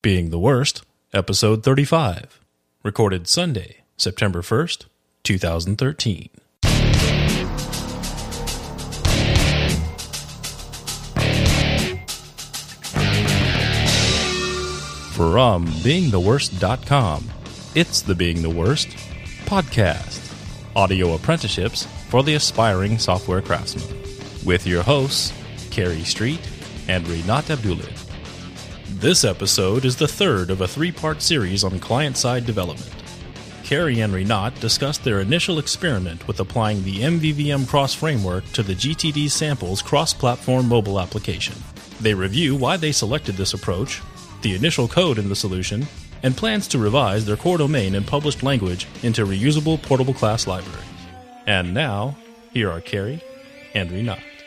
Being the Worst, Episode 35. Recorded Sunday, September 1st, 2013. From BeingTheWorst.com, it's the Being the Worst podcast. Audio apprenticeships for the aspiring software craftsman. With your hosts, Kerry Street and Rinat Abdullin. This episode is the third of a three part series on client side development. Kerry and Rinat discussed their initial experiment with applying the MVVM cross framework to the GTD samples cross platform mobile application. They review why they selected this approach, the initial code in the solution, and plans to revise their core domain and published language into reusable portable class library. And now, here are Kerry and Rinat.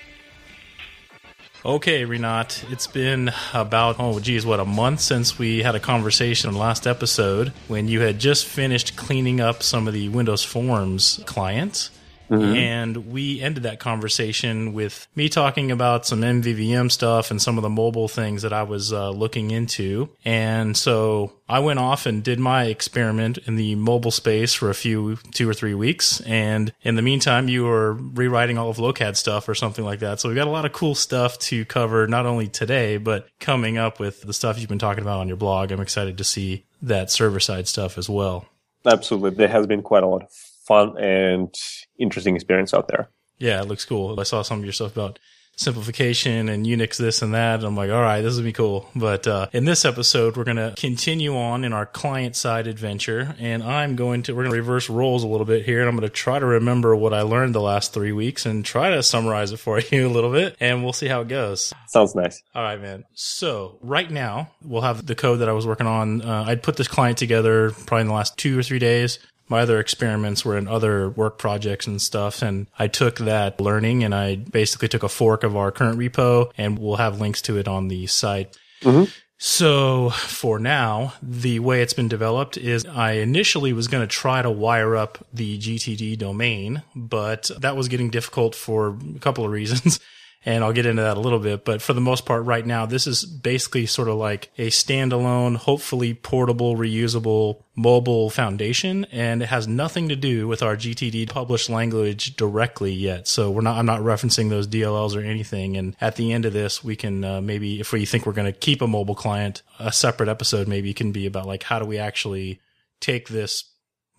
Okay, Rinat, it's been about, oh, geez, what, a month since we had a conversation the last episode when you had just finished cleaning up some of the Windows Forms clients. Mm-hmm. And we ended that conversation with me talking about some MVVM stuff and some of the mobile things that I was uh, looking into. And so I went off and did my experiment in the mobile space for a few, two or three weeks. And in the meantime, you were rewriting all of Lokad stuff or something like that. So we got a lot of cool stuff to cover, not only today, but coming up with the stuff you've been talking about on your blog. I'm excited to see that server side stuff as well. Absolutely. There has been quite a lot of fun and interesting experience out there. Yeah, it looks cool. I saw some of your stuff about simplification and Unix this and that. I'm like, all right, this would be cool. But uh, in this episode, we're going to continue on in our client side adventure. And I'm going to, we're going to reverse roles a little bit here. And I'm going to try to remember what I learned the last three weeks and try to summarize it for you a little bit. And we'll see how it goes. Sounds nice. All right, man. So right now, we'll have the code that I was working on. Uh, I'd put this client together probably in the last two or three days my other experiments were in other work projects and stuff. And I took that learning and I basically took a fork of our current repo and we'll have links to it on the site. Mm-hmm. So for now, the way it's been developed is I initially was going to try to wire up the GTD domain, but that was getting difficult for a couple of reasons. and I'll get into that a little bit. But for the most part, right now, this is basically sort of like a standalone, hopefully portable, reusable mobile foundation, and it has nothing to do with our GTD published language directly yet. So we're not, I'm not referencing those DLLs or anything. And at the end of this, we can uh, maybe, if we think we're going to keep a mobile client, a separate episode maybe can be about like how do we actually take this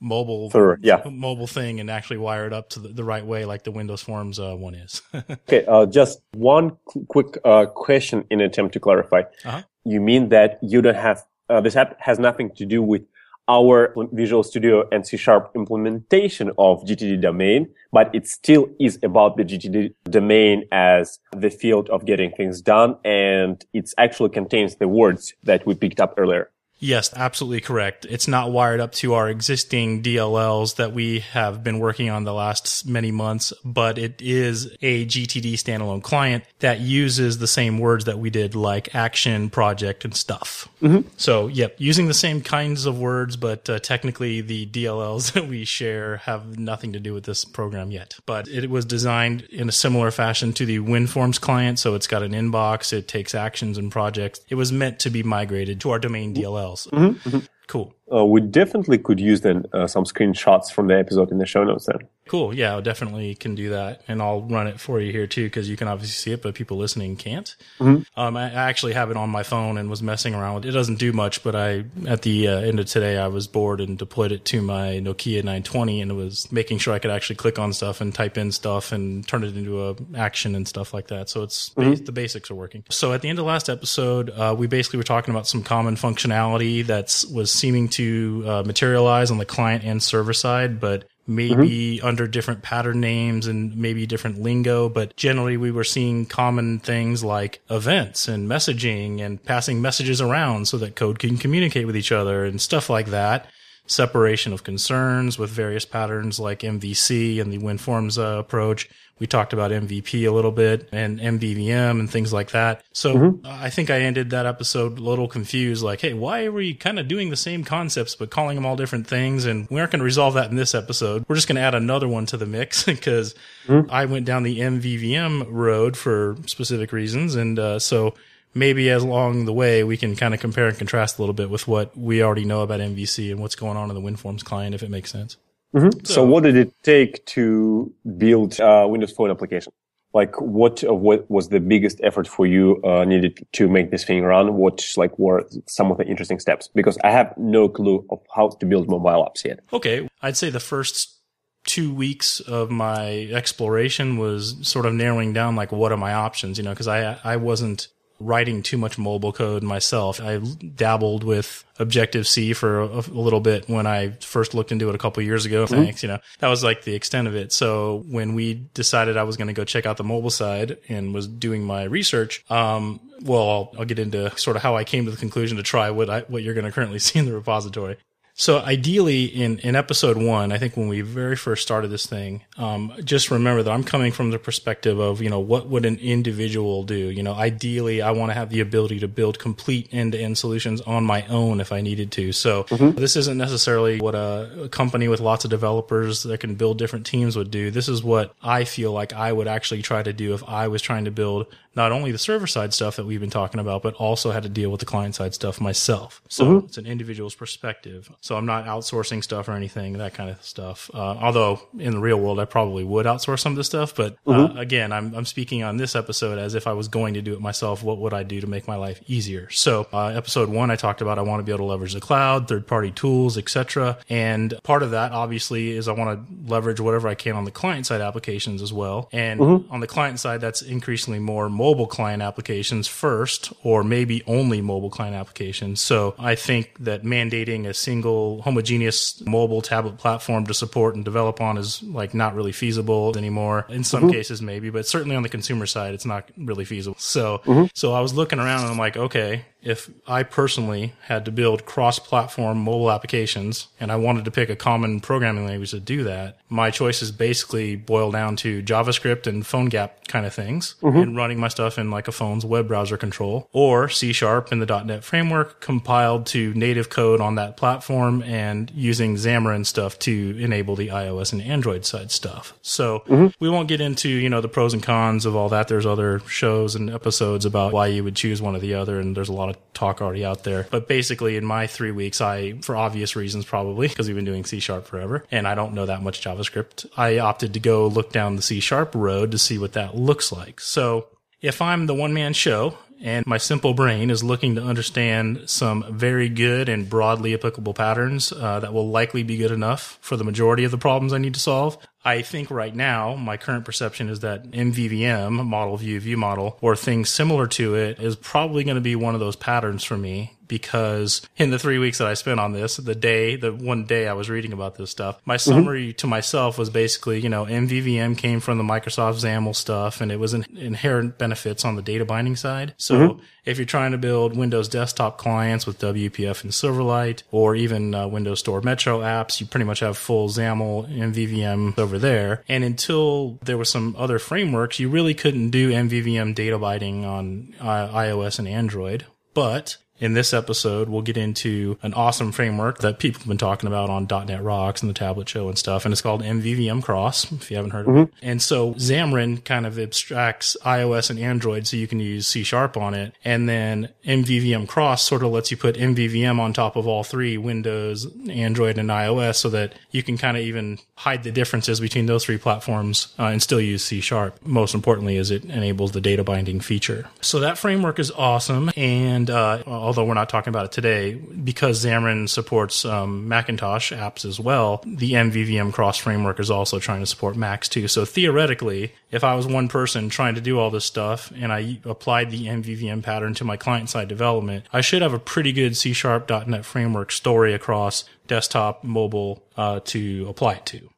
mobile For, yeah. mobile thing and actually wire it up to the, the right way like the Windows Forms uh, one is. okay, uh, just one quick uh, question in attempt to clarify. Uh-huh. You mean that you don't have uh, this app has nothing to do with our Visual Studio and C Sharp implementation of GTD domain, but it still is about the GTD domain as the field of getting things done. And it actually contains the words that we picked up earlier. Yes, absolutely correct. It's not wired up to our existing DLLs that we have been working on the last many months, but it is a GTD standalone client that uses the same words that we did, like action, project, and stuff. Mm-hmm. So, yep, using the same kinds of words, but uh, technically the DLLs that we share have nothing to do with this program yet. But it was designed in a similar fashion to the WinForms client. So it's got an inbox, it takes actions and projects. It was meant to be migrated to our domain DLL else. Mm-hmm, mm-hmm. Cool. Uh, we definitely could use then uh, some screenshots from the episode in the show notes then. Cool. Yeah, I definitely can do that. And I'll run it for you here too, because you can obviously see it, but people listening can't. Mm-hmm. Um, I actually have it on my phone and was messing around with it. It doesn't do much, but I, at the uh, end of today, I was bored and deployed it to my Nokia 920 and it was making sure I could actually click on stuff and type in stuff and turn it into a action and stuff like that. So it's, mm-hmm. the basics are working. So at the end of the last episode, uh, we basically were talking about some common functionality that was seeming to uh, materialize on the client and server side, but maybe mm-hmm. under different pattern names and maybe different lingo, but generally we were seeing common things like events and messaging and passing messages around so that code can communicate with each other and stuff like that. Separation of concerns with various patterns like MVC and the WinForms uh, approach. We talked about MVP a little bit and MVVM and things like that. So mm-hmm. I think I ended that episode a little confused, like, hey, why are we kind of doing the same concepts but calling them all different things? And we aren't going to resolve that in this episode. We're just going to add another one to the mix because mm-hmm. I went down the MVVM road for specific reasons. And uh, so maybe as along the way we can kind of compare and contrast a little bit with what we already know about MVC and what's going on in the WinForms client, if it makes sense. Mm-hmm. So, so, what did it take to build a Windows Phone application? Like, what uh, what was the biggest effort for you uh, needed to make this thing run? What like were some of the interesting steps? Because I have no clue of how to build mobile apps yet. Okay, I'd say the first two weeks of my exploration was sort of narrowing down like what are my options, you know, because I I wasn't writing too much mobile code myself. I dabbled with Objective C for a, a, little bit when I first looked into it a couple years ago. Mm-hmm. Thanks, you know, that was like the extent of it. So when we decided I was going to go check out the mobile side and was doing my research, um, well, I'll, I'll, get into sort of how I came to the conclusion to try what I, what you're going to currently see in the repository. So ideally, in, in episode one, I think when we very first started this thing, um, just remember that I'm coming from the perspective of, you know, what would an individual do? You know, ideally, I want to have the ability to build complete end to end solutions on my own if I needed to. So mm-hmm. this isn't necessarily what a, a, company with lots of developers that can build different teams would do. This is what I feel like I would actually try to do if I was trying to build not only the server side stuff that we've been talking about, but also had to deal with the client side stuff myself. So mm-hmm. it's an individual's perspective. So I'm not outsourcing stuff or anything, that kind of stuff. Uh, although in the real world, I probably would outsource some of this stuff. But uh, mm-hmm. again, I'm, I'm speaking on this episode as if I was going to do it myself. What would I do to make my life easier? So uh, episode one, I talked about I want to be able to leverage the cloud, third party tools, etc. And part of that obviously is I want to leverage whatever I can on the client side applications as well. And mm-hmm. on the client side, that's increasingly more mobile client applications first, or maybe only mobile client applications. So I think that mandating a single homogeneous mobile tablet platform to support and develop on is like not really feasible anymore. In some mm-hmm. cases, maybe, but certainly on the consumer side, it's not really feasible. So, mm-hmm. so I was looking around and I'm like, okay, if I personally had to build cross-platform mobile applications and I wanted to pick a common programming language to do that, my choices basically boil down to JavaScript and PhoneGap kind of things mm-hmm. and running my stuff in like a phone's web browser control or C Sharp in the .NET framework compiled to native code on that platform and using Xamarin stuff to enable the iOS and Android side stuff. So mm-hmm. we won't get into, you know, the pros and cons of all that. There's other shows and episodes about why you would choose one or the other and there's a lot of of talk already out there. But basically, in my three weeks, I, for obvious reasons, probably because we've been doing C sharp forever and I don't know that much JavaScript, I opted to go look down the C sharp road to see what that looks like. So if I'm the one man show and my simple brain is looking to understand some very good and broadly applicable patterns uh, that will likely be good enough for the majority of the problems I need to solve. I think right now, my current perception is that MVVM, model view, view model, or things similar to it is probably going to be one of those patterns for me because in the three weeks that I spent on this, the day, the one day I was reading about this stuff, my mm-hmm. summary mm-hmm. to myself was basically, you know, MVVM came from the Microsoft XAML stuff and it was an inherent benefits on the data binding side. So mm-hmm. if you're trying to build Windows desktop clients with WPF and Silverlight or even uh, Windows Store Metro apps, you pretty much have full XAML MVVM over there. And until there was some other frameworks, you really couldn't do MVVM data binding on uh, iOS and Android. But in this episode, we'll get into an awesome framework that people have been talking about on .NET Rocks and the Tablet Show and stuff, and it's called MVVM Cross. If you haven't heard mm-hmm. of it, and so Xamarin kind of abstracts iOS and Android, so you can use C Sharp on it, and then MVVM Cross sort of lets you put MVVM on top of all three Windows, Android, and iOS, so that you can kind of even hide the differences between those three platforms uh, and still use C Sharp. Most importantly, is it enables the data binding feature. So that framework is awesome, and uh, although we're not talking about it today, because Xamarin supports um, Macintosh apps as well, the MVVM cross framework is also trying to support Macs too. So theoretically, if I was one person trying to do all this stuff and I applied the MVVM pattern to my client side development, I should have a pretty good C Sharp.NET framework story across desktop, mobile uh, to apply it to.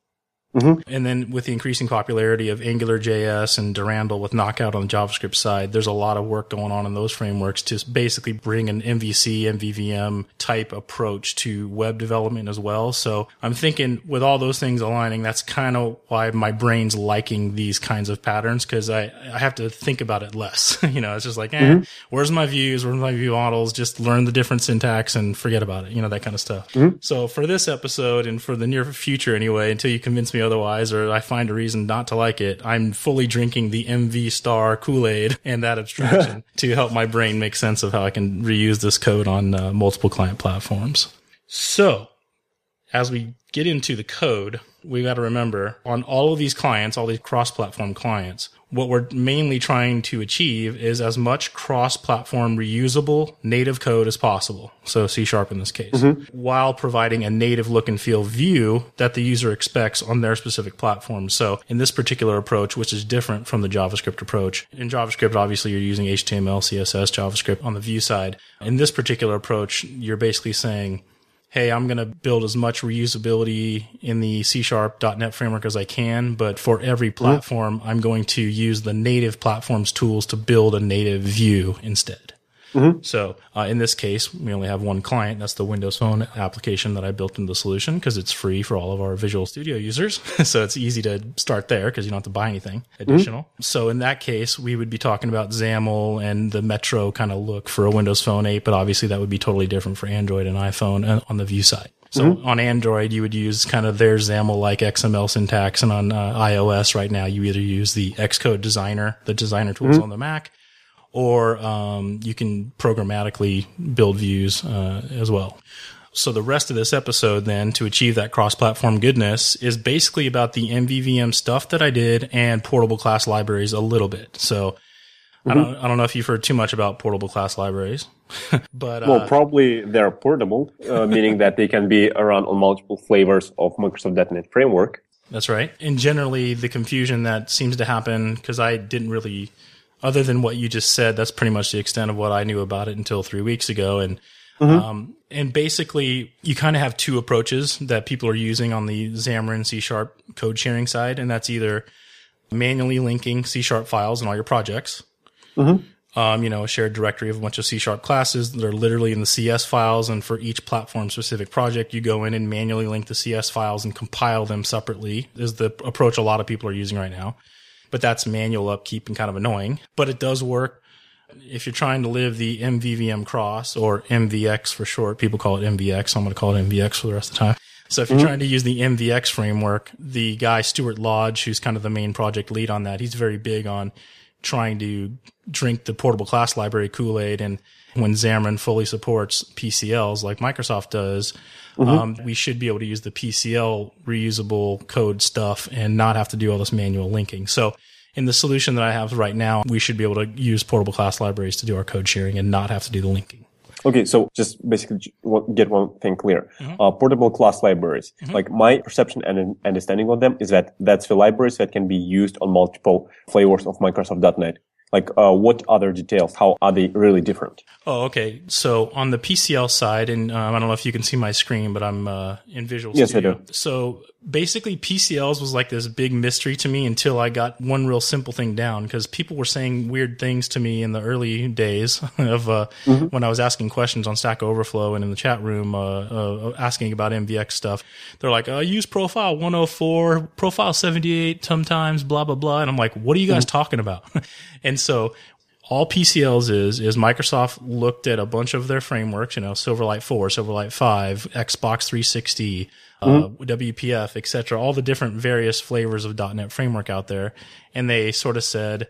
Mm-hmm. And then with the increasing popularity of Angular JS and Durandal with Knockout on the JavaScript side, there's a lot of work going on in those frameworks to basically bring an MVC, MVVM type approach to web development as well. So I'm thinking with all those things aligning, that's kind of why my brain's liking these kinds of patterns because I, I have to think about it less. you know, it's just like, eh, mm-hmm. where's my views? Where's my view models? Just learn the different syntax and forget about it. You know, that kind of stuff. Mm-hmm. So for this episode and for the near future anyway, until you convince me otherwise, or I find a reason not to like it, I'm fully drinking the MV Star Kool Aid and that abstraction to help my brain make sense of how I can reuse this code on uh, multiple client platforms. So, as we get into the code, we got to remember on all of these clients, all these cross platform clients, what we're mainly trying to achieve is as much cross-platform reusable native code as possible. So C sharp in this case, mm-hmm. while providing a native look and feel view that the user expects on their specific platform. So in this particular approach, which is different from the JavaScript approach, in JavaScript, obviously you're using HTML, CSS, JavaScript on the view side. In this particular approach, you're basically saying, hey, I'm going to build as much reusability in the C sharp .NET framework as I can, but for every platform, mm-hmm. I'm going to use the native platforms tools to build a native view instead. Mm-hmm. So uh, in this case, we only have one client. That's the Windows Phone application that I built into the solution because it's free for all of our Visual Studio users. so it's easy to start there because you don't have to buy anything additional. Mm-hmm. So in that case, we would be talking about XAML and the Metro kind of look for a Windows Phone 8, but obviously that would be totally different for Android and iPhone uh, on the view side. So mm-hmm. on Android, you would use kind of their XAML like XML syntax. And on uh, iOS right now, you either use the Xcode designer, the designer tools mm-hmm. on the Mac, or um, you can programmatically build views uh, as well. So the rest of this episode then to achieve that cross-platform goodness is basically about the MVVM stuff that I did and portable class libraries a little bit. So mm-hmm. I don't I don't know if you've heard too much about portable class libraries, but well, uh, probably they're portable, uh, meaning that they can be around on multiple flavors of Microsoft.NET Framework. That's right. And generally, the confusion that seems to happen because I didn't really other than what you just said, that's pretty much the extent of what I knew about it until three weeks ago. And mm-hmm. um, and basically, you kind of have two approaches that people are using on the Xamarin C Sharp code sharing side, and that's either manually linking C Sharp files in all your projects. Mm-hmm. Um, you know, a shared directory of a bunch of C sharp classes that are literally in the CS files. And for each platform specific project, you go in and manually link the CS files and compile them separately is the approach a lot of people are using right now but that's manual upkeep and kind of annoying. But it does work. If you're trying to live the MVVM cross or MVX for short, people call it MVX. I'm going to call it MVX for the rest of the time. So if you're mm-hmm. trying to use the MVX framework, the guy Stuart Lodge, who's kind of the main project lead on that, he's very big on trying to drink the portable class library Kool-Aid. And when Xamarin fully supports PCLs like Microsoft does, Mm-hmm. Um, we should be able to use the PCL reusable code stuff and not have to do all this manual linking. So in the solution that I have right now, we should be able to use portable class libraries to do our code sharing and not have to do the linking. Okay, so just basically get one thing clear. Mm-hmm. Uh, portable class libraries, mm-hmm. like my perception and understanding of them is that that's the libraries that can be used on multiple flavors of Microsoft.NET. Like, uh, what other details? How are they really different? Oh, okay. So on the PCL side, and um, I don't know if you can see my screen, but I'm uh, in Visual yes, Studio. I do. So basically PCLs was like this big mystery to me until I got one real simple thing down because people were saying weird things to me in the early days of uh, mm-hmm. when I was asking questions on Stack Overflow and in the chat room uh, uh, asking about MVX stuff. They're like, uh, use profile 104, profile 78 sometimes, blah, blah, blah. And I'm like, what are you guys mm-hmm. talking about? and so all PCLs is is Microsoft looked at a bunch of their frameworks, you know, Silverlight 4, Silverlight 5, Xbox 360, mm-hmm. uh, WPF, etc., all the different various flavors of .NET framework out there, and they sort of said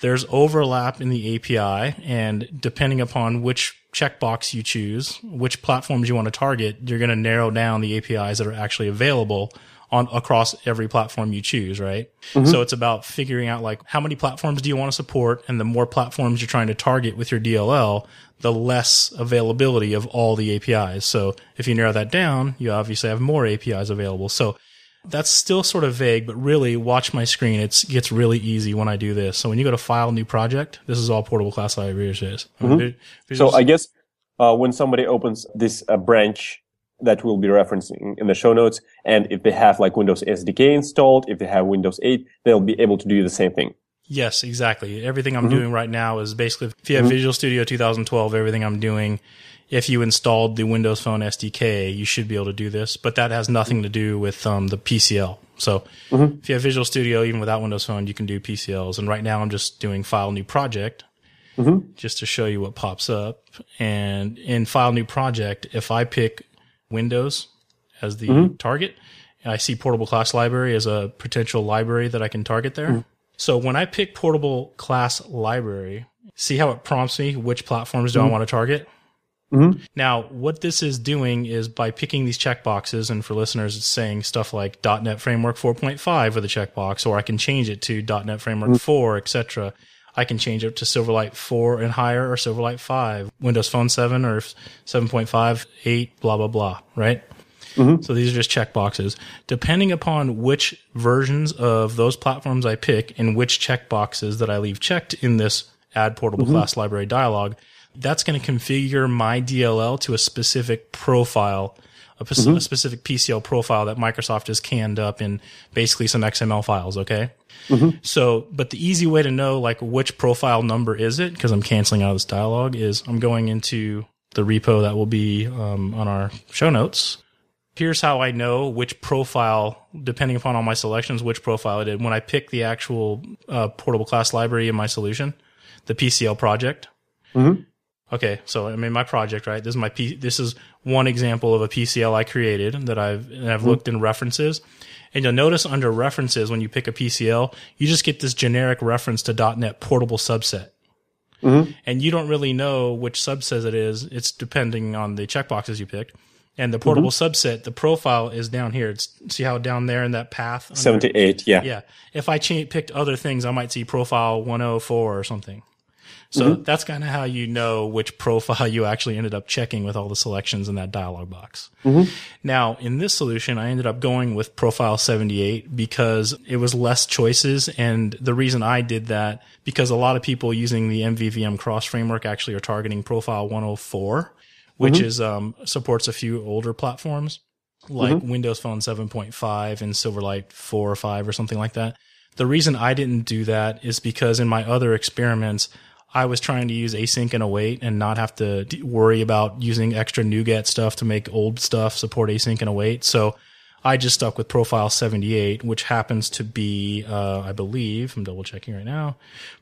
there's overlap in the API, and depending upon which checkbox you choose, which platforms you want to target, you're going to narrow down the APIs that are actually available on across every platform you choose, right? Mm-hmm. So it's about figuring out like how many platforms do you want to support, and the more platforms you're trying to target with your DLL, the less availability of all the APIs. So if you narrow that down, you obviously have more APIs available. So that's still sort of vague, but really watch my screen. It gets really easy when I do this. So when you go to file new project, this is all portable class libraries is. Mm-hmm. So I guess uh, when somebody opens this uh, branch that we'll be referencing in the show notes, and if they have like Windows SDK installed, if they have Windows 8, they'll be able to do the same thing. Yes, exactly. Everything I'm mm-hmm. doing right now is basically if you have mm-hmm. Visual Studio 2012, everything I'm doing, if you installed the Windows Phone SDK, you should be able to do this. But that has nothing to do with um, the PCL. So mm-hmm. if you have Visual Studio, even without Windows Phone, you can do PCLs. And right now I'm just doing File New Project mm-hmm. just to show you what pops up. And in File New Project, if I pick Windows as the mm-hmm. target, I see portable class library as a potential library that I can target there. Mm. So when I pick portable class library, see how it prompts me which platforms do. I want to target? Mm-hmm. Now, what this is doing is by picking these checkboxes, and for listeners, it's saying stuff like .NET Framework 4.5 with a checkbox, or I can change it to .NET Framework mm-hmm. 4, etc. I can change it to Silverlight 4 and higher, or Silverlight 5, Windows Phone 7 or 7.5, 8, blah blah blah. Right. Mm-hmm. So these are just checkboxes. Depending upon which versions of those platforms I pick and which checkboxes that I leave checked in this add portable mm-hmm. class library dialog, that's going to configure my DLL to a specific profile, a, mm-hmm. a, specific PCL profile that Microsoft has canned up in basically some XML files. Okay. Mm-hmm. So, but the easy way to know like which profile number is it, because I'm canceling out of this dialog, is I'm going into the repo that will be um, on our show notes here's how I know which profile, depending upon all my selections, which profile I did. When I pick the actual uh, portable class library in my solution, the PCL project. Mm-hmm. Okay, so I'm in my project, right? This is my P- this is one example of a PCL I created that I've and I've mm-hmm. looked in references. And you'll notice under references when you pick a PCL, you just get this generic reference to .NET portable subset. Mm-hmm. And you don't really know which subset it is. It's depending on the checkboxes you picked. And the portable mm-hmm. subset, the profile is down here. It's see how down there in that path? Under, 78, yeah. Yeah. If I ch- picked other things, I might see profile 104 or something. So mm-hmm. that's kind of how you know which profile you actually ended up checking with all the selections in that dialog box. Mm-hmm. Now, in this solution, I ended up going with profile 78 because it was less choices. And the reason I did that, because a lot of people using the MVVM cross framework actually are targeting profile 104 which mm-hmm. is um, supports a few older platforms like mm-hmm. Windows Phone 7.5 and Silverlight 4 or 5 or something like that. The reason I didn't do that is because in my other experiments, I was trying to use async and await and not have to worry about using extra NuGet stuff to make old stuff support async and await. So I just stuck with profile 78, which happens to be, uh, I believe, I'm double checking right now.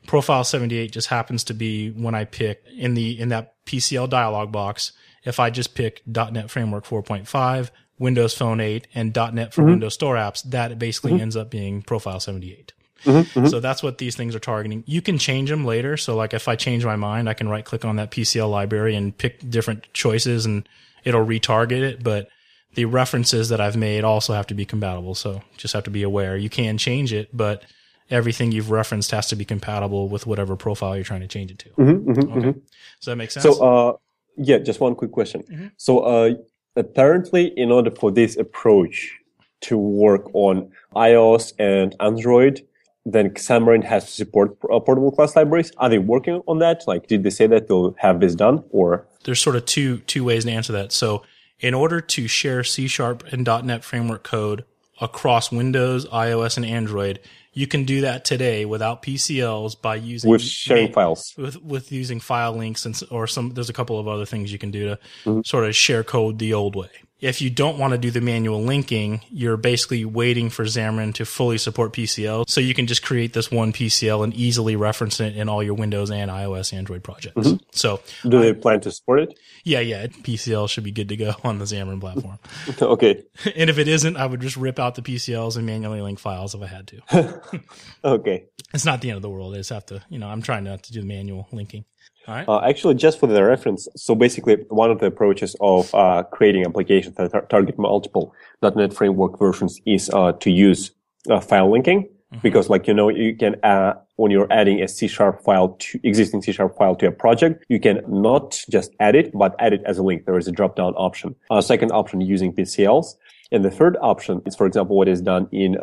Profile 78 just happens to be when I pick in the, in that PCL dialog box, if I just pick .NET Framework 4.5, Windows Phone 8, and .NET for mm-hmm. Windows Store apps, that basically mm-hmm. ends up being Profile 78. Mm-hmm, mm-hmm. So that's what these things are targeting. You can change them later. So like if I change my mind, I can right click on that PCL library and pick different choices and it'll retarget it. But the references that I've made also have to be compatible. So just have to be aware. You can change it, but everything you've referenced has to be compatible with whatever profile you're trying to change it to. Mm-hmm, mm-hmm okay. Mm-hmm. Does that makes sense? So, uh, yeah, just one quick question. Mm-hmm. So, uh, apparently, in order for this approach to work on iOS and Android, then Xamarin has to support uh, portable class libraries. Are they working on that? Like, did they say that they'll have this done, or there's sort of two two ways to answer that. So, in order to share C Sharp and .NET Framework code across Windows, iOS, and Android, you can do that today without PCLs by using with sharing files with with using file links and or some. There's a couple of other things you can do to mm-hmm. sort of share code the old way. If you don't want to do the manual linking, you're basically waiting for Xamarin to fully support PCL. So you can just create this one PCL and easily reference it in all your Windows and iOS Android projects. Mm-hmm. So do they plan to support it? Yeah, yeah. PCL should be good to go on the Xamarin platform. okay. And if it isn't, I would just rip out the PCLs and manually link files if I had to. okay. It's not the end of the world. I just have to, you know, I'm trying not to do the manual linking. Uh, actually, just for the reference, so basically, one of the approaches of uh, creating applications that tar- target multiple .NET Framework versions is uh, to use uh, file linking, mm-hmm. because, like you know, you can uh, when you're adding a C sharp file to existing C sharp file to a project, you can not just add it, but add it as a link. There is a drop down option. Uh, second option using PCLs, and the third option is, for example, what is done in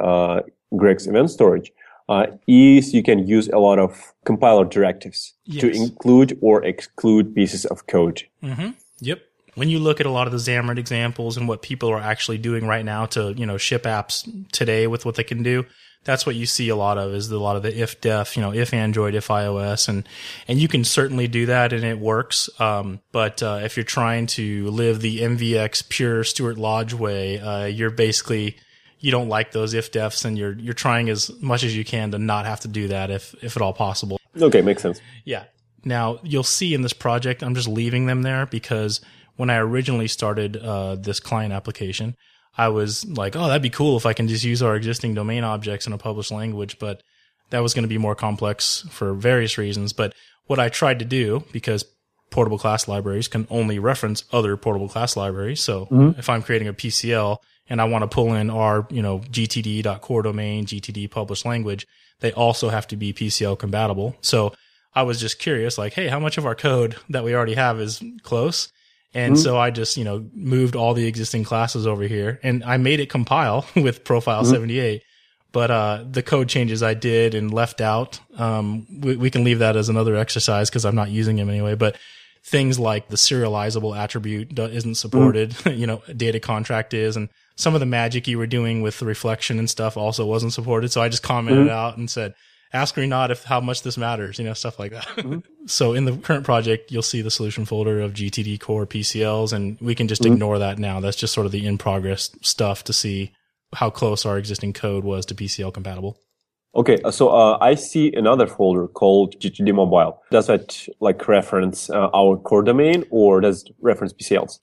Greg's event storage uh, is you can use a lot of compiler directives yes. to include or exclude pieces of code. Mm-hmm. Yep. When you look at a lot of the Xamarin examples and what people are actually doing right now to, you know, ship apps today with what they can do, that's what you see a lot of is a lot of the if def, you know, if Android, if iOS, and and you can certainly do that and it works. Um, but uh, if you're trying to live the MVX pure Stuart Lodge way, uh, you're basically you don't like those if defs and you're you're trying as much as you can to not have to do that if if at all possible. Okay, makes sense. Yeah. Now you'll see in this project, I'm just leaving them there because when I originally started uh, this client application, I was like, oh, that'd be cool if I can just use our existing domain objects in a published language, but that was going to be more complex for various reasons. But what I tried to do, because portable class libraries can only reference other portable class libraries. So mm-hmm. if I'm creating a PCL and I want to pull in our, you know, gtd.core domain, gtd published language, they also have to be PCL compatible. So I was just curious, like, hey, how much of our code that we already have is close? And mm-hmm. so I just, you know, moved all the existing classes over here and I made it compile with profile mm-hmm. 78. But, uh, the code changes I did and left out, um, we, we can leave that as another exercise because I'm not using them anyway. But things like the serializable attribute isn't supported, mm-hmm. you know, data contract is. And some of the magic you were doing with the reflection and stuff also wasn't supported. So I just commented mm-hmm. out and said, ask me not if how much this matters, you know, stuff like that. Mm-hmm. so in the current project, you'll see the solution folder of GTD core PCLs, and we can just mm-hmm. ignore that now. That's just sort of the in progress stuff to see how close our existing code was to PCL compatible. Okay, so uh, I see another folder called GTD Mobile. Does that like reference uh, our core domain or does it reference PCLs?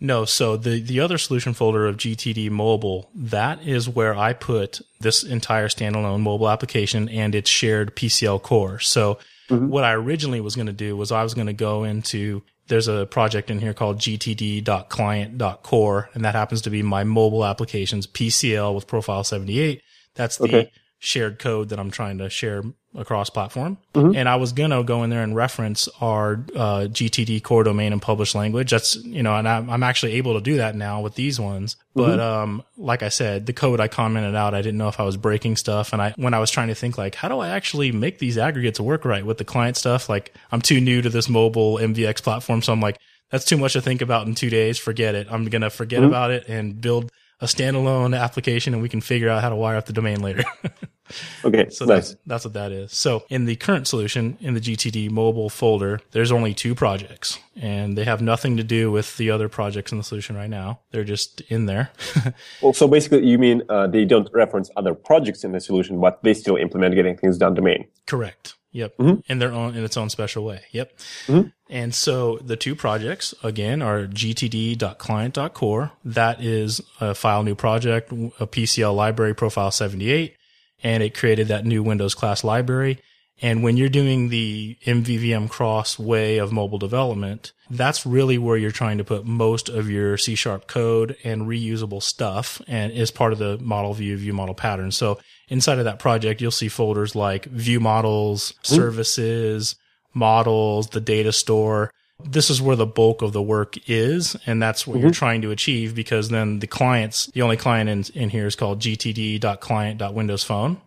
No, so the, the other solution folder of GTD mobile, that is where I put this entire standalone mobile application and its shared PCL core. So mm-hmm. what I originally was going to do was I was going to go into, there's a project in here called gtd.client.core, and that happens to be my mobile applications PCL with profile 78. That's the okay shared code that I'm trying to share across platform. Mm-hmm. And I was going to go in there and reference our uh, GTD core domain and published language. That's, you know, and I'm, I'm actually able to do that now with these ones. But, mm-hmm. um, like I said, the code I commented out, I didn't know if I was breaking stuff. And I, when I was trying to think like, how do I actually make these aggregates work right with the client stuff? Like I'm too new to this mobile MVX platform. So I'm like, that's too much to think about in two days. Forget it. I'm going to forget mm-hmm. about it and build a standalone application and we can figure out how to wire up the domain later. okay. So nice. that's, that's what that is. So in the current solution in the GTD mobile folder, there's only two projects and they have nothing to do with the other projects in the solution right now. They're just in there. well, so basically you mean uh, they don't reference other projects in the solution, but they still implement getting things done domain. Correct. Yep. Mm-hmm. In their own, in its own special way. Yep. Mm-hmm. And so the two projects again are gtd.client.core. That is a file new project, a PCL library profile 78, and it created that new Windows class library. And when you're doing the MVVM cross way of mobile development, that's really where you're trying to put most of your C sharp code and reusable stuff and is part of the model view, view model pattern. So inside of that project, you'll see folders like view models, services, models, the data store. This is where the bulk of the work is. And that's what mm-hmm. you're trying to achieve because then the clients, the only client in, in here is called gtd.client.windows phone.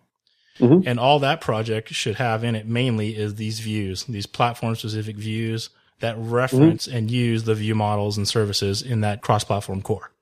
Mm-hmm. And all that project should have in it mainly is these views, these platform specific views that reference mm-hmm. and use the view models and services in that cross platform core.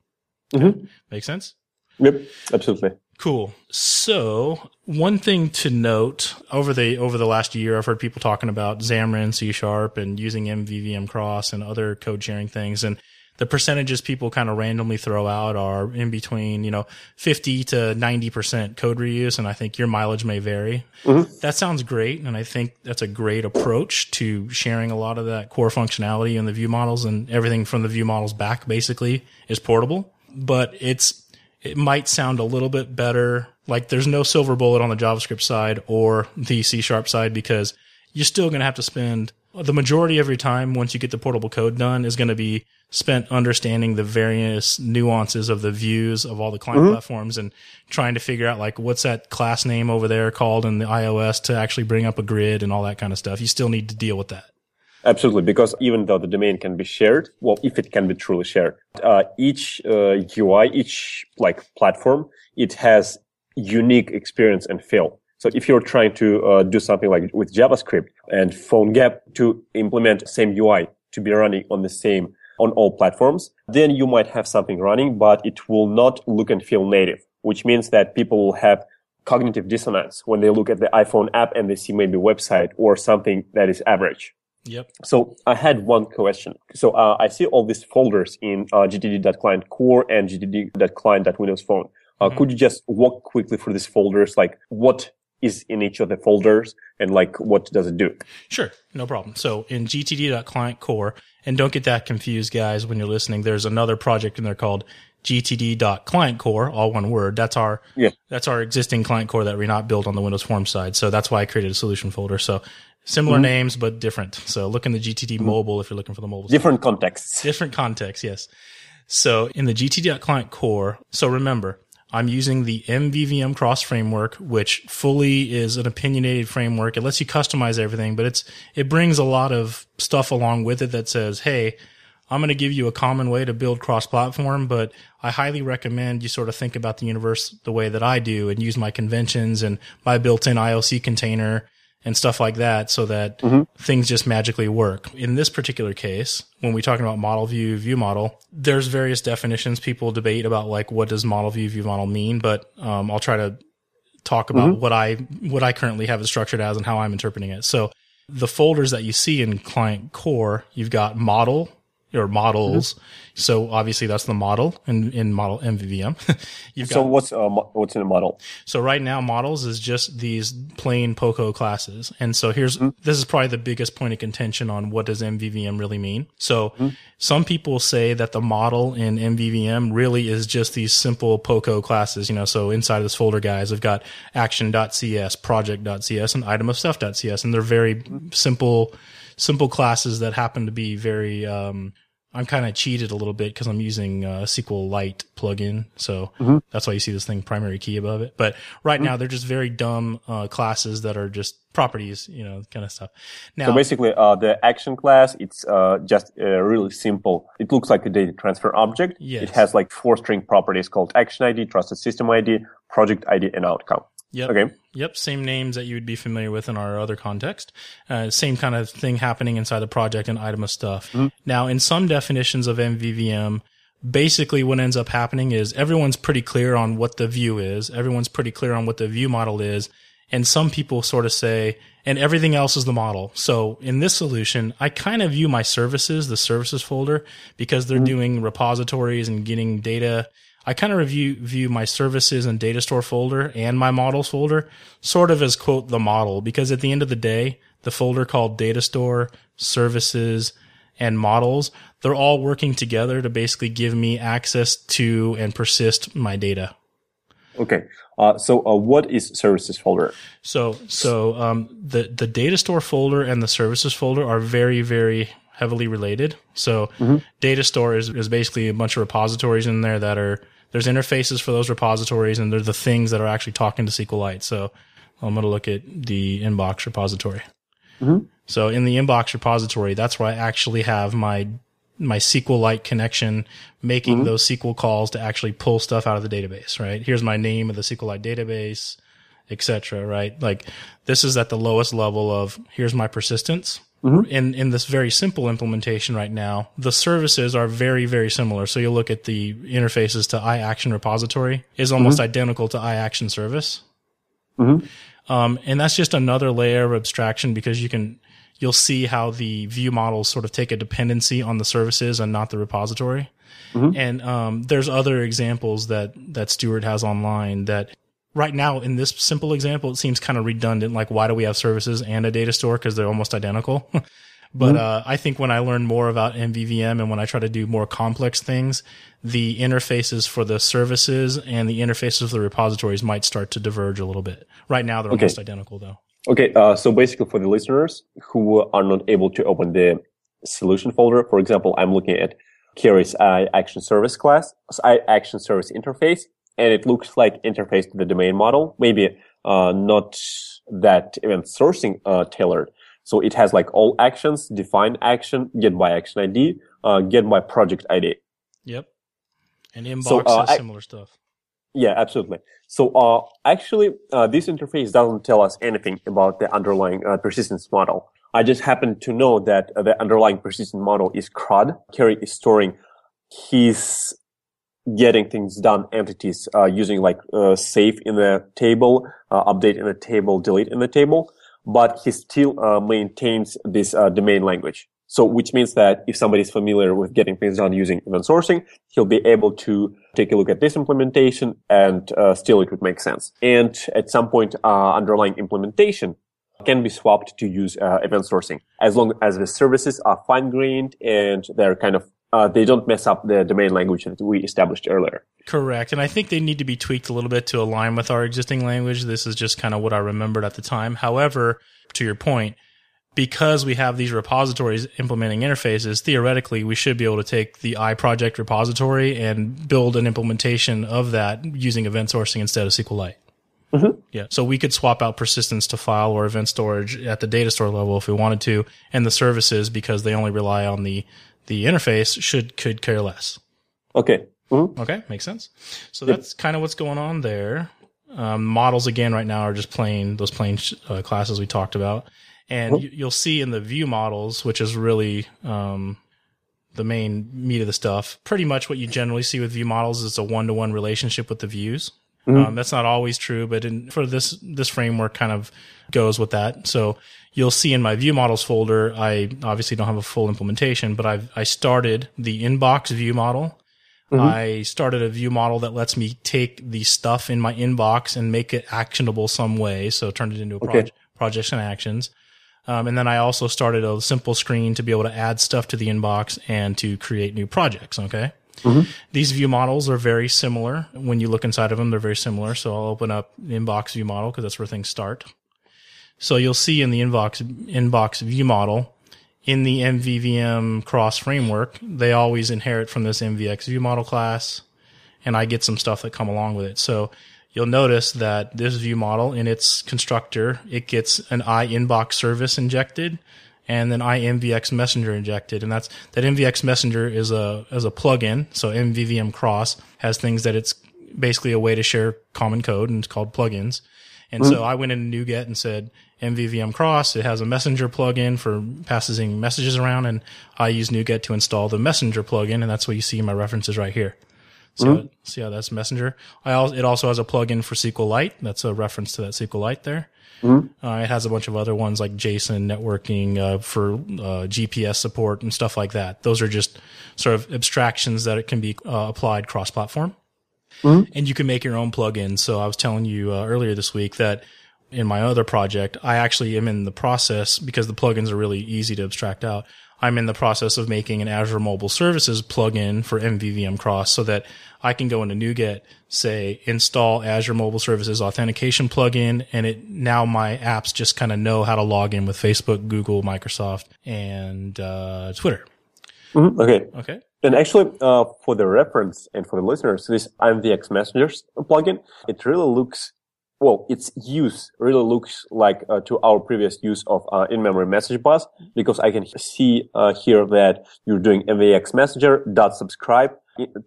Mm-hmm. Make sense? Yep, absolutely. Cool. So one thing to note over the over the last year, I've heard people talking about Xamarin, C Sharp, and using MVVM Cross and other code sharing things. And the percentages people kind of randomly throw out are in between, you know, 50 to 90% code reuse. And I think your mileage may vary. Mm-hmm. That sounds great. And I think that's a great approach to sharing a lot of that core functionality in the view models and everything from the view models back basically is portable. But it's it might sound a little bit better. Like there's no silver bullet on the JavaScript side or the C sharp side because you're still going to have to spend the majority of your time once you get the portable code done is going to be spent understanding the various nuances of the views of all the client mm-hmm. platforms and trying to figure out like what's that class name over there called in the iOS to actually bring up a grid and all that kind of stuff. You still need to deal with that. Absolutely, because even though the domain can be shared, well, if it can be truly shared, uh, each uh, UI, each like platform, it has unique experience and feel. So if you're trying to uh, do something like with JavaScript and PhoneGap to implement same UI to be running on the same on all platforms, then you might have something running, but it will not look and feel native, which means that people will have cognitive dissonance when they look at the iPhone app and they see maybe a website or something that is average. Yep. So I had one question. So uh, I see all these folders in uh, gtd.client core and gtd.client.windows phone. Uh, mm-hmm. Could you just walk quickly through these folders? Like what is in each of the folders and like what does it do? Sure. No problem. So in gtd.client core, and don't get that confused, guys, when you're listening, there's another project in there called gtd.client core, all one word. That's our yeah. that's our existing client core that we're not built on the Windows Form side. So that's why I created a solution folder. So similar mm-hmm. names but different. So look in the GTD mm-hmm. mobile if you're looking for the mobile. Different side. contexts. Different contexts, yes. So in the gtd.client core, so remember, I'm using the MVVM cross framework, which fully is an opinionated framework. It lets you customize everything, but it's, it brings a lot of stuff along with it that says, Hey, I'm going to give you a common way to build cross platform, but I highly recommend you sort of think about the universe the way that I do and use my conventions and my built in IOC container and stuff like that so that mm-hmm. things just magically work. In this particular case, when we're talking about model view, view model, there's various definitions. People debate about like, what does model view, view model mean? But, um, I'll try to talk about mm-hmm. what I, what I currently have it structured as and how I'm interpreting it. So the folders that you see in client core, you've got model, or models. Mm-hmm. So obviously that's the model in, in model MVVM. You've so got, what's uh, what's in a model? So right now models is just these plain POCO classes. And so here's mm-hmm. this is probably the biggest point of contention on what does MVVM really mean. So mm-hmm. some people say that the model in MVVM really is just these simple POCO classes, you know, so inside of this folder guys, I've got action.cs, project.cs and item of stuff.cs and they're very mm-hmm. simple simple classes that happen to be very um, I'm kind of cheated a little bit because I'm using a SQLite plugin. So mm-hmm. that's why you see this thing primary key above it. But right mm-hmm. now they're just very dumb uh, classes that are just properties, you know, kind of stuff. Now, so basically, uh, the action class, it's uh, just uh, really simple. It looks like a data transfer object. Yes. It has like four string properties called action ID, trusted system ID, project ID, and outcome. Yep. Okay. Yep. Same names that you would be familiar with in our other context. Uh, same kind of thing happening inside the project and item of stuff. Mm-hmm. Now, in some definitions of MVVM, basically what ends up happening is everyone's pretty clear on what the view is. Everyone's pretty clear on what the view model is. And some people sort of say, and everything else is the model. So in this solution, I kind of view my services, the services folder, because they're mm-hmm. doing repositories and getting data I kind of review view my services and data store folder and my models folder sort of as quote the model because at the end of the day, the folder called data store, services, and models, they're all working together to basically give me access to and persist my data. Okay. Uh, so uh, what is services folder? So so um, the the data store folder and the services folder are very very heavily related. So mm-hmm. data store is, is basically a bunch of repositories in there that are, there's interfaces for those repositories and they're the things that are actually talking to SQLite. So I'm going to look at the inbox repository. Mm-hmm. So in the inbox repository, that's where I actually have my my SQLite connection making mm-hmm. those SQL calls to actually pull stuff out of the database, right? Here's my name of the SQLite database, etc. right? Like this is at the lowest level of here's my persistence. Mm-hmm. In in this very simple implementation right now, the services are very very similar. So you'll look at the interfaces to iAction repository is almost mm-hmm. identical to iAction service, mm-hmm. um, and that's just another layer of abstraction because you can you'll see how the view models sort of take a dependency on the services and not the repository. Mm-hmm. And um, there's other examples that that Stuart has online that right now in this simple example, it seems kind of redundant. Like, why do we have services and a data store? Cause they're almost identical. but, mm-hmm. uh, I think when I learn more about MVVM and when I try to do more complex things, the interfaces for the services and the interfaces for the repositories might start to diverge a little bit. Right now, they're okay. almost identical though. Okay. Uh, so basically for the listeners who are not able to open the solution folder, for example, I'm looking at I action service class, I action service interface and it looks like interface to the domain model, maybe uh, not that event sourcing uh, tailored. So it has like all actions, define action, get by action ID, uh, get by project ID. Yep. And inbox so, uh, has similar stuff. Yeah, absolutely. So uh, actually, uh, this interface doesn't tell us anything about the underlying persistence model. I just happen to know that the underlying persistence model is CRUD. Kerry is storing his getting things done entities uh, using like uh, save in the table, uh, update in the table, delete in the table, but he still uh, maintains this uh, domain language. So, which means that if somebody is familiar with getting things done using event sourcing, he'll be able to take a look at this implementation and uh, still it would make sense. And at some point, underlying implementation can be swapped to use event sourcing as long as the services are fine grained and they're kind of uh, they don't mess up the domain language that we established earlier. Correct. And I think they need to be tweaked a little bit to align with our existing language. This is just kind of what I remembered at the time. However, to your point, because we have these repositories implementing interfaces, theoretically, we should be able to take the iProject repository and build an implementation of that using event sourcing instead of SQLite. Mm-hmm. Yeah. So we could swap out persistence to file or event storage at the data store level if we wanted to, and the services because they only rely on the the interface should could care less. Okay. Mm-hmm. Okay, makes sense. So that's kind of what's going on there. Um, models again right now are just plain those plain uh, classes we talked about, and mm-hmm. you, will see in the view models, which is really um, the main meat of the stuff. Pretty much what you generally see with view models is a one to one relationship with the views. Mm-hmm. Um, that's not always true, but in, for this this framework, kind of goes with that. So you'll see in my view models folder, I obviously don't have a full implementation, but I've I started the inbox view model. Mm-hmm. I started a view model that lets me take the stuff in my inbox and make it actionable some way. So turn it into a okay. project, projects and actions. Um, and then I also started a simple screen to be able to add stuff to the inbox and to create new projects. Okay. Mm-hmm. These view models are very similar. When you look inside of them, they're very similar. So I'll open up inbox view model because that's where things start. So you'll see in the inbox inbox view model in the MVVM cross framework, they always inherit from this MVX view model class, and I get some stuff that come along with it. So you'll notice that this view model in its constructor, it gets an I inbox service injected and then IMVX Messenger injected, and that's that MVX Messenger is a as a plugin. So MVVM Cross has things that it's basically a way to share common code, and it's called plugins. And mm-hmm. so I went into NuGet and said MVVM Cross. It has a Messenger plugin for passing messages around, and I use NuGet to install the Messenger plugin, and that's what you see in my references right here. See, mm-hmm. see how that's Messenger. I also, it also has a plugin for SQLite. That's a reference to that SQLite there. Mm-hmm. Uh, it has a bunch of other ones like JSON networking uh, for uh, GPS support and stuff like that. Those are just sort of abstractions that it can be uh, applied cross-platform, mm-hmm. and you can make your own plugins. So I was telling you uh, earlier this week that in my other project, I actually am in the process because the plugins are really easy to abstract out. I'm in the process of making an Azure Mobile Services plugin for MVVM Cross so that I can go into NuGet, say install Azure Mobile Services authentication plugin, and it now my apps just kind of know how to log in with Facebook, Google, Microsoft, and uh, Twitter. Mm-hmm. Okay. Okay. And actually, uh, for the reference and for the listeners, this IMVX Messengers plugin, it really looks well, its use really looks like uh, to our previous use of uh, in-memory message bus because I can see uh, here that you're doing MVX messenger dot subscribe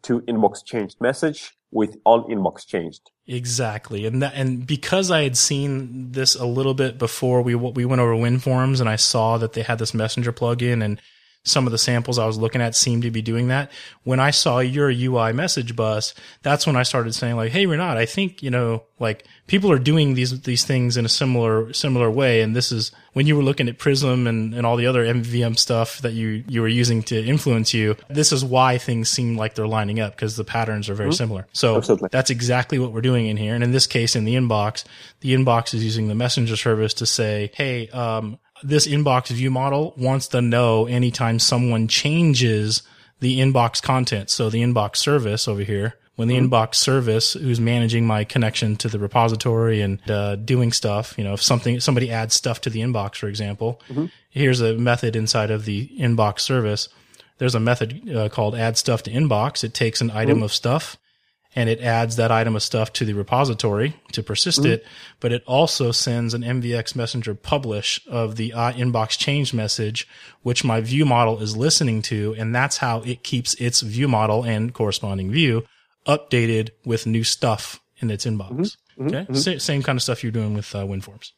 to inbox changed message with on inbox changed. Exactly, and that and because I had seen this a little bit before we we went over WinForms and I saw that they had this messenger plugin and some of the samples I was looking at seemed to be doing that. When I saw your UI message bus, that's when I started saying like, Hey, Rinat, I think, you know, like people are doing these, these things in a similar, similar way. And this is when you were looking at Prism and, and all the other MVM stuff that you, you were using to influence you. This is why things seem like they're lining up because the patterns are very mm-hmm. similar. So Absolutely. that's exactly what we're doing in here. And in this case, in the inbox, the inbox is using the messenger service to say, Hey, um, this inbox view model wants to know anytime someone changes the inbox content. So the inbox service over here, when the mm-hmm. inbox service who's managing my connection to the repository and uh, doing stuff, you know, if something somebody adds stuff to the inbox, for example, mm-hmm. here's a method inside of the inbox service. There's a method uh, called add stuff to inbox. It takes an item mm-hmm. of stuff and it adds that item of stuff to the repository to persist mm-hmm. it, but it also sends an MVX messenger publish of the uh, inbox change message, which my view model is listening to. And that's how it keeps its view model and corresponding view updated with new stuff in its inbox. Mm-hmm. Okay. Mm-hmm. Same kind of stuff you're doing with uh, WinForms.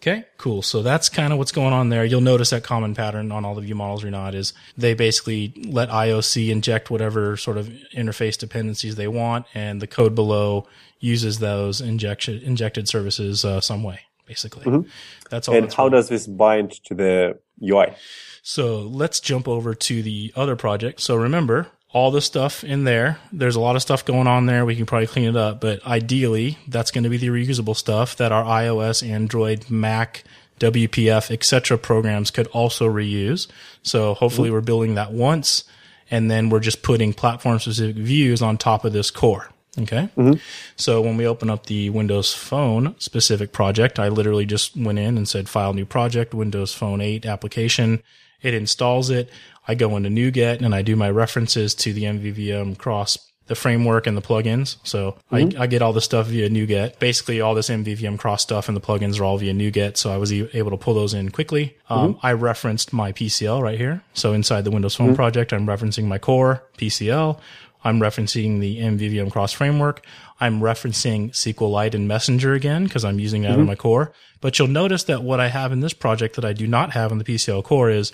Okay, cool. So that's kind of what's going on there. You'll notice that common pattern on all the view models or not is they basically let IOC inject whatever sort of interface dependencies they want, and the code below uses those injection injected services uh, some way. Basically, mm-hmm. that's all. And how does this bind to the UI? So let's jump over to the other project. So remember, all the stuff in there. There's a lot of stuff going on there. We can probably clean it up, but ideally, that's going to be the reusable stuff that our iOS, Android, Mac WPF, etc. programs could also reuse. So hopefully we're building that once and then we're just putting platform specific views on top of this core. Okay. Mm-hmm. So when we open up the Windows Phone specific project, I literally just went in and said file new project, Windows Phone 8 application. It installs it. I go into NuGet and I do my references to the MVVM cross the framework and the plugins. So mm-hmm. I, I, get all the stuff via NuGet. Basically, all this MVVM cross stuff and the plugins are all via NuGet. So I was able to pull those in quickly. Um, mm-hmm. I referenced my PCL right here. So inside the Windows Phone mm-hmm. project, I'm referencing my core PCL. I'm referencing the MVVM cross framework. I'm referencing SQLite and Messenger again because I'm using that in mm-hmm. my core. But you'll notice that what I have in this project that I do not have in the PCL core is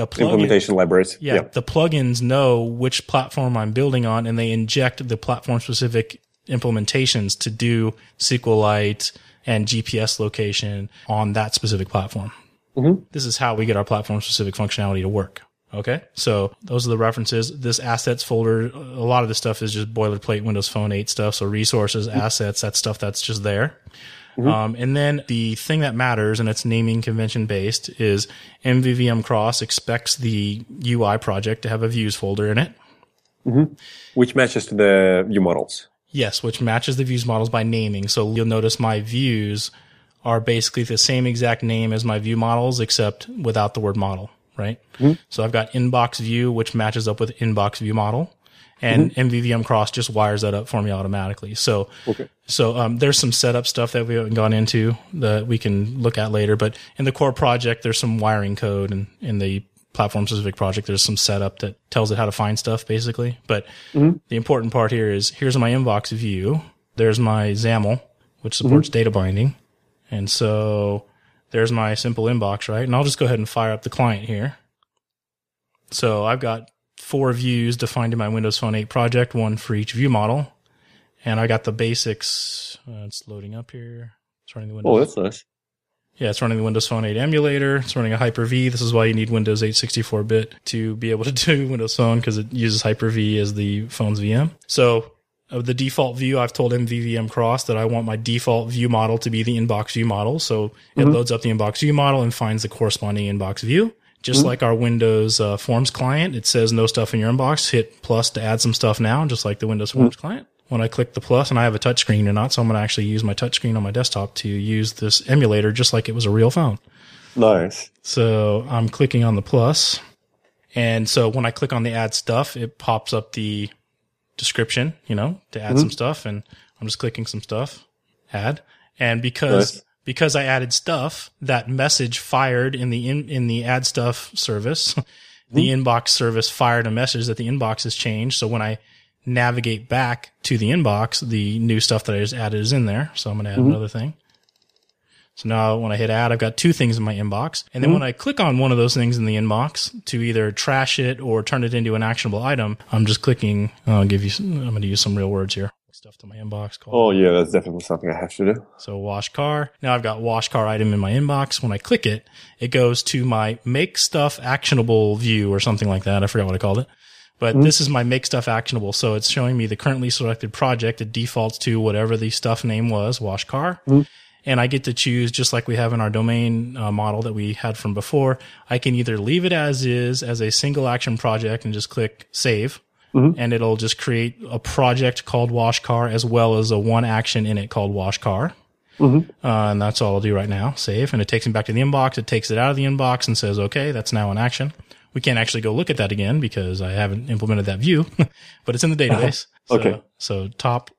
the plugin, implementation libraries. Yeah, yep. the plugins know which platform I'm building on, and they inject the platform specific implementations to do SQLite and GPS location on that specific platform. Mm-hmm. This is how we get our platform specific functionality to work. Okay. So those are the references. This assets folder, a lot of this stuff is just boilerplate Windows Phone 8 stuff. So resources, mm-hmm. assets, that stuff that's just there. Mm-hmm. Um, and then the thing that matters, and it's naming convention based, is MVVM Cross expects the UI project to have a views folder in it. Mm-hmm. Which matches to the view models. Yes, which matches the views models by naming. So you'll notice my views are basically the same exact name as my view models, except without the word model, right? Mm-hmm. So I've got inbox view, which matches up with inbox view model and mm-hmm. MVVM cross just wires that up for me automatically. So, okay. so um, there's some setup stuff that we haven't gone into that we can look at later. But in the core project, there's some wiring code, and in the platform specific project, there's some setup that tells it how to find stuff basically. But mm-hmm. the important part here is here's my inbox view. There's my XAML, which supports mm-hmm. data binding, and so there's my simple inbox, right? And I'll just go ahead and fire up the client here. So I've got four views defined in my Windows Phone 8 project, one for each view model. And I got the basics. Uh, it's loading up here. It's running the Windows. Oh, that's nice. Yeah, it's running the Windows Phone 8 emulator. It's running a Hyper-V. This is why you need Windows 8 64-bit to be able to do Windows Phone because it uses Hyper-V as the phone's VM. So of the default view, I've told MVVM Cross that I want my default view model to be the inbox view model. So it mm-hmm. loads up the inbox view model and finds the corresponding inbox view. Just mm-hmm. like our Windows uh, Forms client, it says no stuff in your inbox. Hit plus to add some stuff now, just like the Windows Forms mm-hmm. client. When I click the plus, and I have a touchscreen or not, so I'm going to actually use my touchscreen on my desktop to use this emulator just like it was a real phone. Nice. So I'm clicking on the plus, and so when I click on the add stuff, it pops up the description, you know, to add mm-hmm. some stuff, and I'm just clicking some stuff, add, and because nice because I added stuff, that message fired in the in, in the add stuff service. the mm-hmm. inbox service fired a message that the inbox has changed. So when I navigate back to the inbox, the new stuff that I just added is in there. So I'm going to add mm-hmm. another thing. So now when I hit add, I've got two things in my inbox. And then mm-hmm. when I click on one of those things in the inbox to either trash it or turn it into an actionable item, I'm just clicking. I'll give you, some, I'm going to use some real words here stuff to my inbox. Oh yeah, that's definitely something I have to do. So wash car. Now I've got wash car item in my inbox. When I click it, it goes to my make stuff actionable view or something like that. I forgot what I called it. But mm-hmm. this is my make stuff actionable. So it's showing me the currently selected project. It defaults to whatever the stuff name was, wash car. Mm-hmm. And I get to choose just like we have in our domain uh, model that we had from before. I can either leave it as is as a single action project and just click save Mm-hmm. and it'll just create a project called wash car as well as a one action in it called wash car. Mm-hmm. Uh, and that's all I'll do right now. Save. And it takes me back to the inbox. It takes it out of the inbox and says, okay, that's now an action. We can't actually go look at that again because I haven't implemented that view, but it's in the database. okay. So, so top.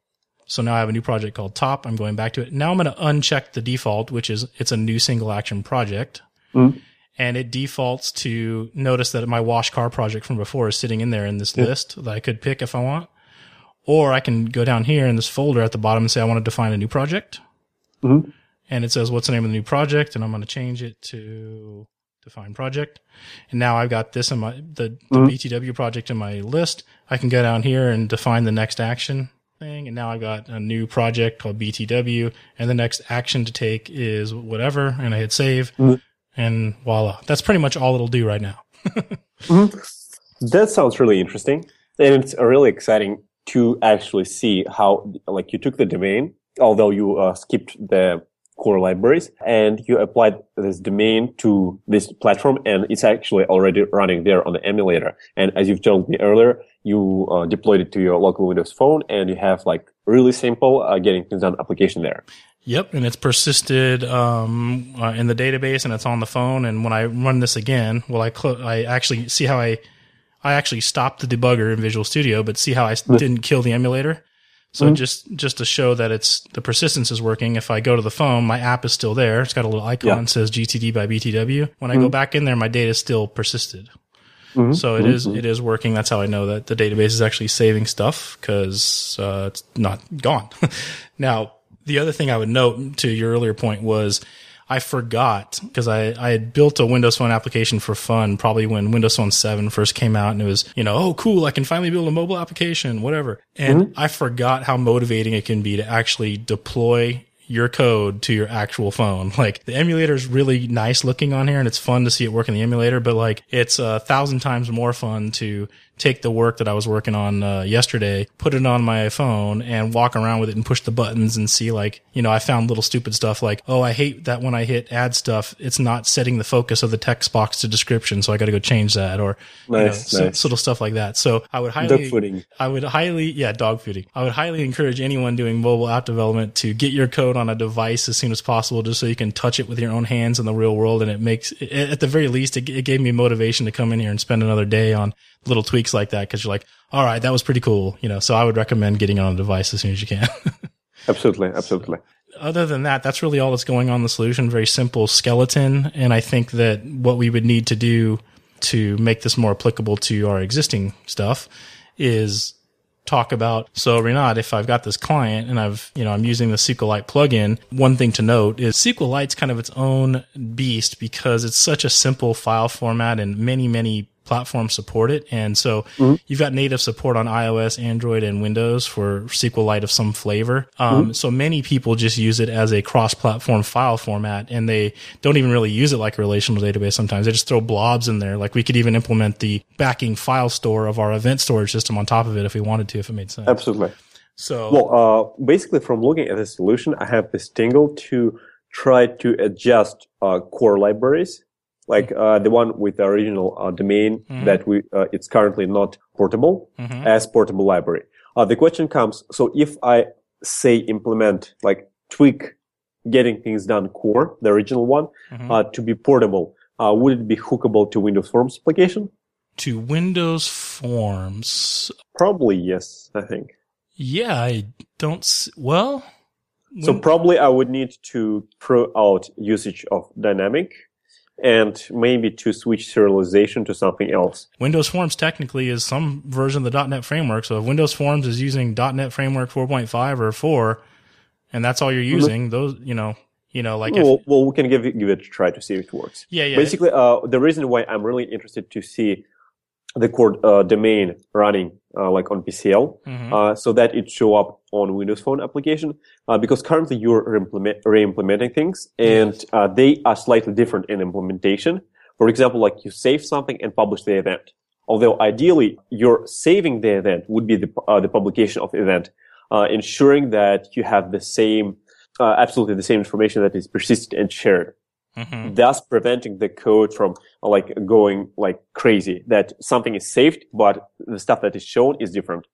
So now I have a new project called top. I'm going back to it. Now I'm going to uncheck the default, which is it's a new single action project. Mm-hmm and it defaults to notice that my wash car project from before is sitting in there in this list that I could pick if I want. Or I can go down here in this folder at the bottom and say I want to define a new project. Mm-hmm. And it says what's the name of the new project, and I'm going to change it to define project. And now I've got this in my the, the mm-hmm. BTW project in my list. I can go down here and define the next action thing. And now I've got a new project called BTW, and the next action to take is whatever. And I hit save. Mm-hmm and voila. That's pretty much all it'll do right now. mm-hmm. That sounds really interesting. And it's really exciting to actually see how, like, you took the domain, although you uh, skipped the core libraries and you applied this domain to this platform and it's actually already running there on the emulator. And as you've told me earlier, you uh, deployed it to your local Windows phone and you have like really simple uh, getting things done application there. Yep, and it's persisted um, uh, in the database, and it's on the phone. And when I run this again, well, I cl- I actually see how I I actually stopped the debugger in Visual Studio, but see how I didn't kill the emulator. So mm-hmm. just just to show that it's the persistence is working. If I go to the phone, my app is still there. It's got a little icon yeah. that says GTD by BTW. When I mm-hmm. go back in there, my data is still persisted. Mm-hmm. So it is, mm-hmm. it is working. That's how I know that the database is actually saving stuff because uh, it's not gone. now, the other thing I would note to your earlier point was I forgot because I, I had built a Windows Phone application for fun, probably when Windows Phone 7 first came out and it was, you know, oh, cool, I can finally build a mobile application, whatever. And mm-hmm. I forgot how motivating it can be to actually deploy your code to your actual phone. Like the emulator is really nice looking on here and it's fun to see it work in the emulator, but like it's a thousand times more fun to take the work that I was working on uh, yesterday, put it on my phone and walk around with it and push the buttons and see like, you know, I found little stupid stuff like, oh, I hate that when I hit add stuff, it's not setting the focus of the text box to description. So I got to go change that or nice, you know, nice. So, little stuff like that. So I would highly, I would highly, yeah, dog fooding. I would highly encourage anyone doing mobile app development to get your code on a device as soon as possible, just so you can touch it with your own hands in the real world. And it makes, at the very least, it, it gave me motivation to come in here and spend another day on little tweaks like that because you're like, all right, that was pretty cool, you know. So I would recommend getting on a device as soon as you can. absolutely, absolutely. So, other than that, that's really all that's going on in the solution. Very simple skeleton, and I think that what we would need to do to make this more applicable to our existing stuff is talk about so Rinat, if I've got this client and I've you know I'm using the SQLite plugin, one thing to note is SQLite's kind of its own beast because it's such a simple file format and many many platforms support it. And so mm-hmm. you've got native support on iOS, Android, and Windows for SQLite of some flavor. Um, mm-hmm. So many people just use it as a cross-platform file format, and they don't even really use it like a relational database. Sometimes they just throw blobs in there. Like we could even implement the backing file store of our event storage system on top of it if we wanted to, if it made sense. Absolutely. So, well, uh, basically, from looking at the solution, I have this tingle to try to adjust uh, core libraries like uh, the one with the original uh, domain mm-hmm. that we uh, it's currently not portable mm-hmm. as portable library. Uh, the question comes: so if I say implement like tweak getting things done core, the original one, mm-hmm. Uh, to be portable, uh, would it be hookable to Windows Forms application? To Windows Forms, probably yes. I think. Yeah, I don't. S- well. So probably I would need to throw out usage of dynamic and maybe to switch serialization to something else. Windows Forms technically is some version of the .NET framework. So if Windows Forms is using .NET Framework 4.5 or 4, and that's all you're mm-hmm. using, those, you know, you know, like well, if, well, we can give it, give it a try to see if it works. Yeah, yeah. Basically, uh, the reason why I'm really interested to see the core uh, domain running uh, like on PCL, mm-hmm. uh, so that it show up on Windows Phone application. Uh, because currently you're re-implement, re-implementing things, and yes. Uh, they are slightly different in implementation. For example, like you save something and publish the event. Although ideally, your saving the event would be the uh, the publication of event, ensuring that you have the same, absolutely the same information that is persisted and shared. Mm-hmm. thus preventing the code from like going like crazy that something is saved, but the stuff that is shown is different.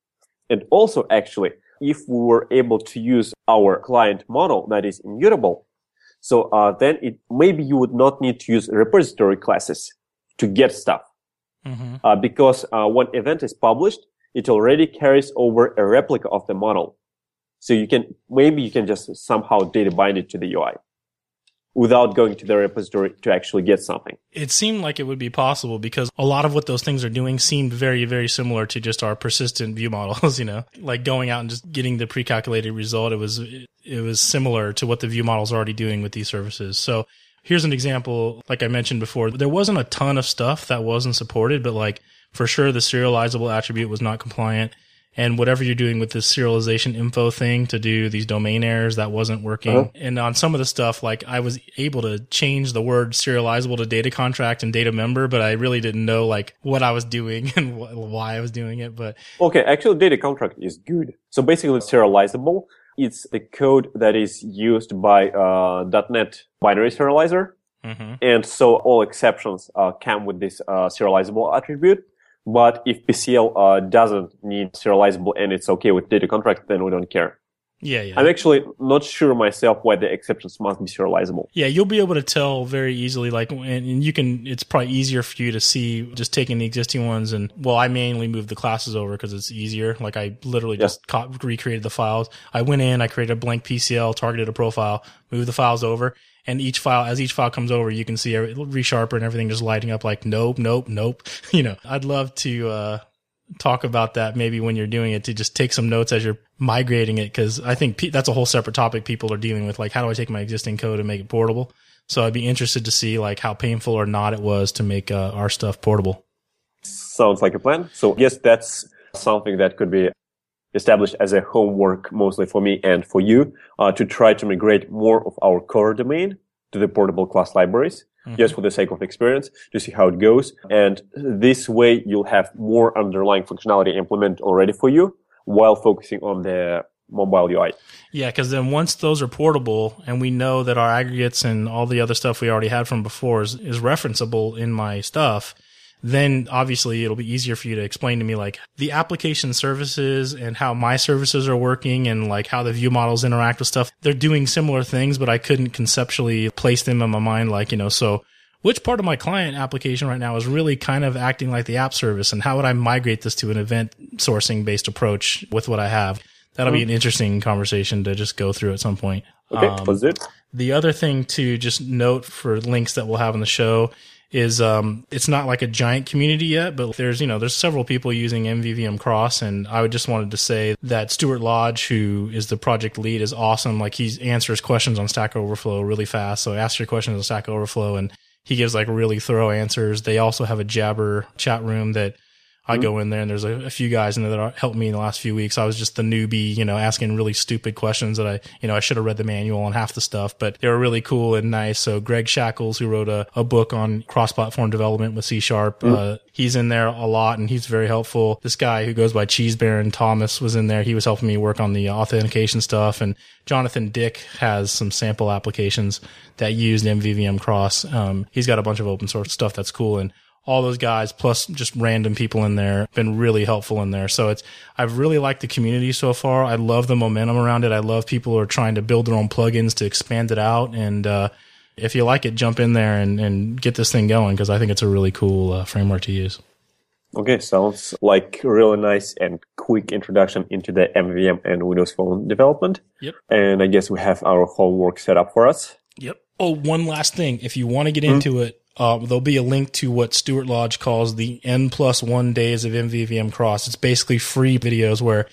And also actually, if we were able to use our client model that is immutable, so uh, then it maybe you would not need to use repository classes to get stuff mm-hmm. uh, because uh, when event is published, it already carries over a replica of the model. So you can maybe you can just somehow data bind it to the UI without going to the repository to actually get something. It seemed like it would be possible because a lot of what those things are doing seemed very, very similar to just our persistent view models, you know, like going out and just getting the pre-calculated result. It was, it was similar to what the view models are already doing with these services. So here's an example. Like I mentioned before, there wasn't a ton of stuff that wasn't supported, but like for sure the serializable attribute was not compliant and whatever you're doing with this serialization info thing to do these domain errors that wasn't working. Uh-huh. And on some of the stuff, like I was able to change the word serializable to data contract and data member, but I really didn't know like what I was doing and wh- why I was doing it. But okay, actually, data contract is good. So basically, serializable. it's the code that is used by uh, .NET binary serializer. Mm-hmm. And so all exceptions uh, come with this uh, serializable attribute. But if PCL uh, doesn't need serializable and it's okay with data contract, then we don't care. Yeah, yeah. I'm actually not sure myself why the exceptions must be serializable. Yeah, you'll be able to tell very easily. Like, and you can. It's probably easier for you to see just taking the existing ones and. Well, I mainly moved the classes over because it's easier. Like, I literally yeah. just caught, recreated the files. I went in, I created a blank PCL, targeted a profile, moved the files over, and each file, as each file comes over, you can see resharper and everything just lighting up. Like, nope, nope, nope. you know, I'd love to. uh talk about that maybe when you're doing it to just take some notes as you're migrating it because I think pe- that's a whole separate topic people are dealing with. Like, how do I take my existing code and make it portable? So I'd be interested to see like how painful or not it was to make uh, our stuff portable. Sounds like a plan. So yes, that's something that could be established as a homework mostly for me and for you uh, to try to migrate more of our core domain to the portable class libraries mm-hmm. just for the sake of experience to see how it goes. And this way you'll have more underlying functionality implemented already for you while focusing on the mobile UI. Yeah, because then once those are portable and we know that our aggregates and all the other stuff we already had from before is, is referenceable in my stuff, then obviously it'll be easier for you to explain to me like the application services and how my services are working and like how the view models interact with stuff. They're doing similar things, but I couldn't conceptually place them in my mind. Like, you know, so which part of my client application right now is really kind of acting like the app service and how would I migrate this to an event sourcing based approach with what I have? That'll mm-hmm. be an interesting conversation to just go through at some point. Okay, um, was it? The other thing to just note for links that we'll have in the show is um, it's not like a giant community yet, but there's you know there's several people using MVVM Cross, and I would just wanted to say that Stuart Lodge, who is the project lead, is awesome. Like he answers questions on Stack Overflow really fast. So ask your questions on Stack Overflow, and he gives like really thorough answers. They also have a JabbR chat room that I mm-hmm. go in there and there's a, a, few guys in there that helped me in the last few weeks. I was just the newbie, you know, asking really stupid questions that I, you know, I should have read the manual on half the stuff, but they were really cool and nice. So Greg Shackles, who wrote a, a book on cross-platform development with C sharp, mm-hmm. uh, he's in there a lot and he's very helpful. This guy who goes by Cheesebaron Thomas was in there. He was helping me work on the authentication stuff and Jonathan Dick has some sample applications that used MVVM cross. Um, he's got a bunch of open source stuff that's cool and all those guys plus just random people in there been really helpful in there. So it's, I've really liked the community so far. I love the momentum around it. I love people who are trying to build their own plugins to expand it out. And, uh, if you like it, jump in there and, and get this thing going because I think it's a really cool uh, framework to use. Okay, sounds like a really nice and quick introduction into the MVVM and Windows Phone development. Yep. And I guess we have our homework set up for us. Yep. Oh, one last thing. If you want to get mm-hmm. into it, uh, there'll be a link to what Stuart Lodge calls the N plus one days of MVVM cross. It's basically free videos where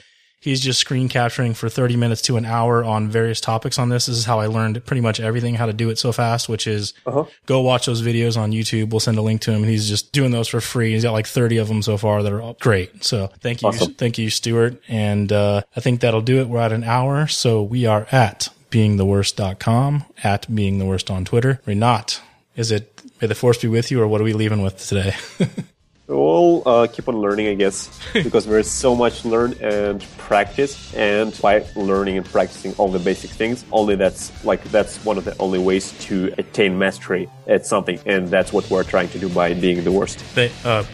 he's just screen capturing for 30 minutes to an hour on various topics on this. This is how I learned pretty much everything, how to do it so fast, which is uh-huh. go watch those videos on YouTube. We'll send a link to him and he's just doing those for free. He's got like 30 of them so far that are all great. So thank you. Awesome. Thank you, Stuart. And, uh, I think that'll do it. We're at an hour. So we are at beingtheworst.com, at beingtheworst on Twitter. Rinat, is it May the force be with you, or what are we leaving with today? we'll uh, keep on learning, I guess, because there's so much to learn and practice. And by learning and practicing all the basic things, only that's like that's one of the only ways to attain mastery at something, and that's what we're trying to do by being the worst. They, uh,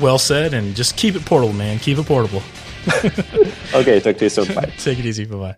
well said, and just keep it portable, man. Keep it portable. okay, talk to you soon. Bye. Take it easy. Bye bye.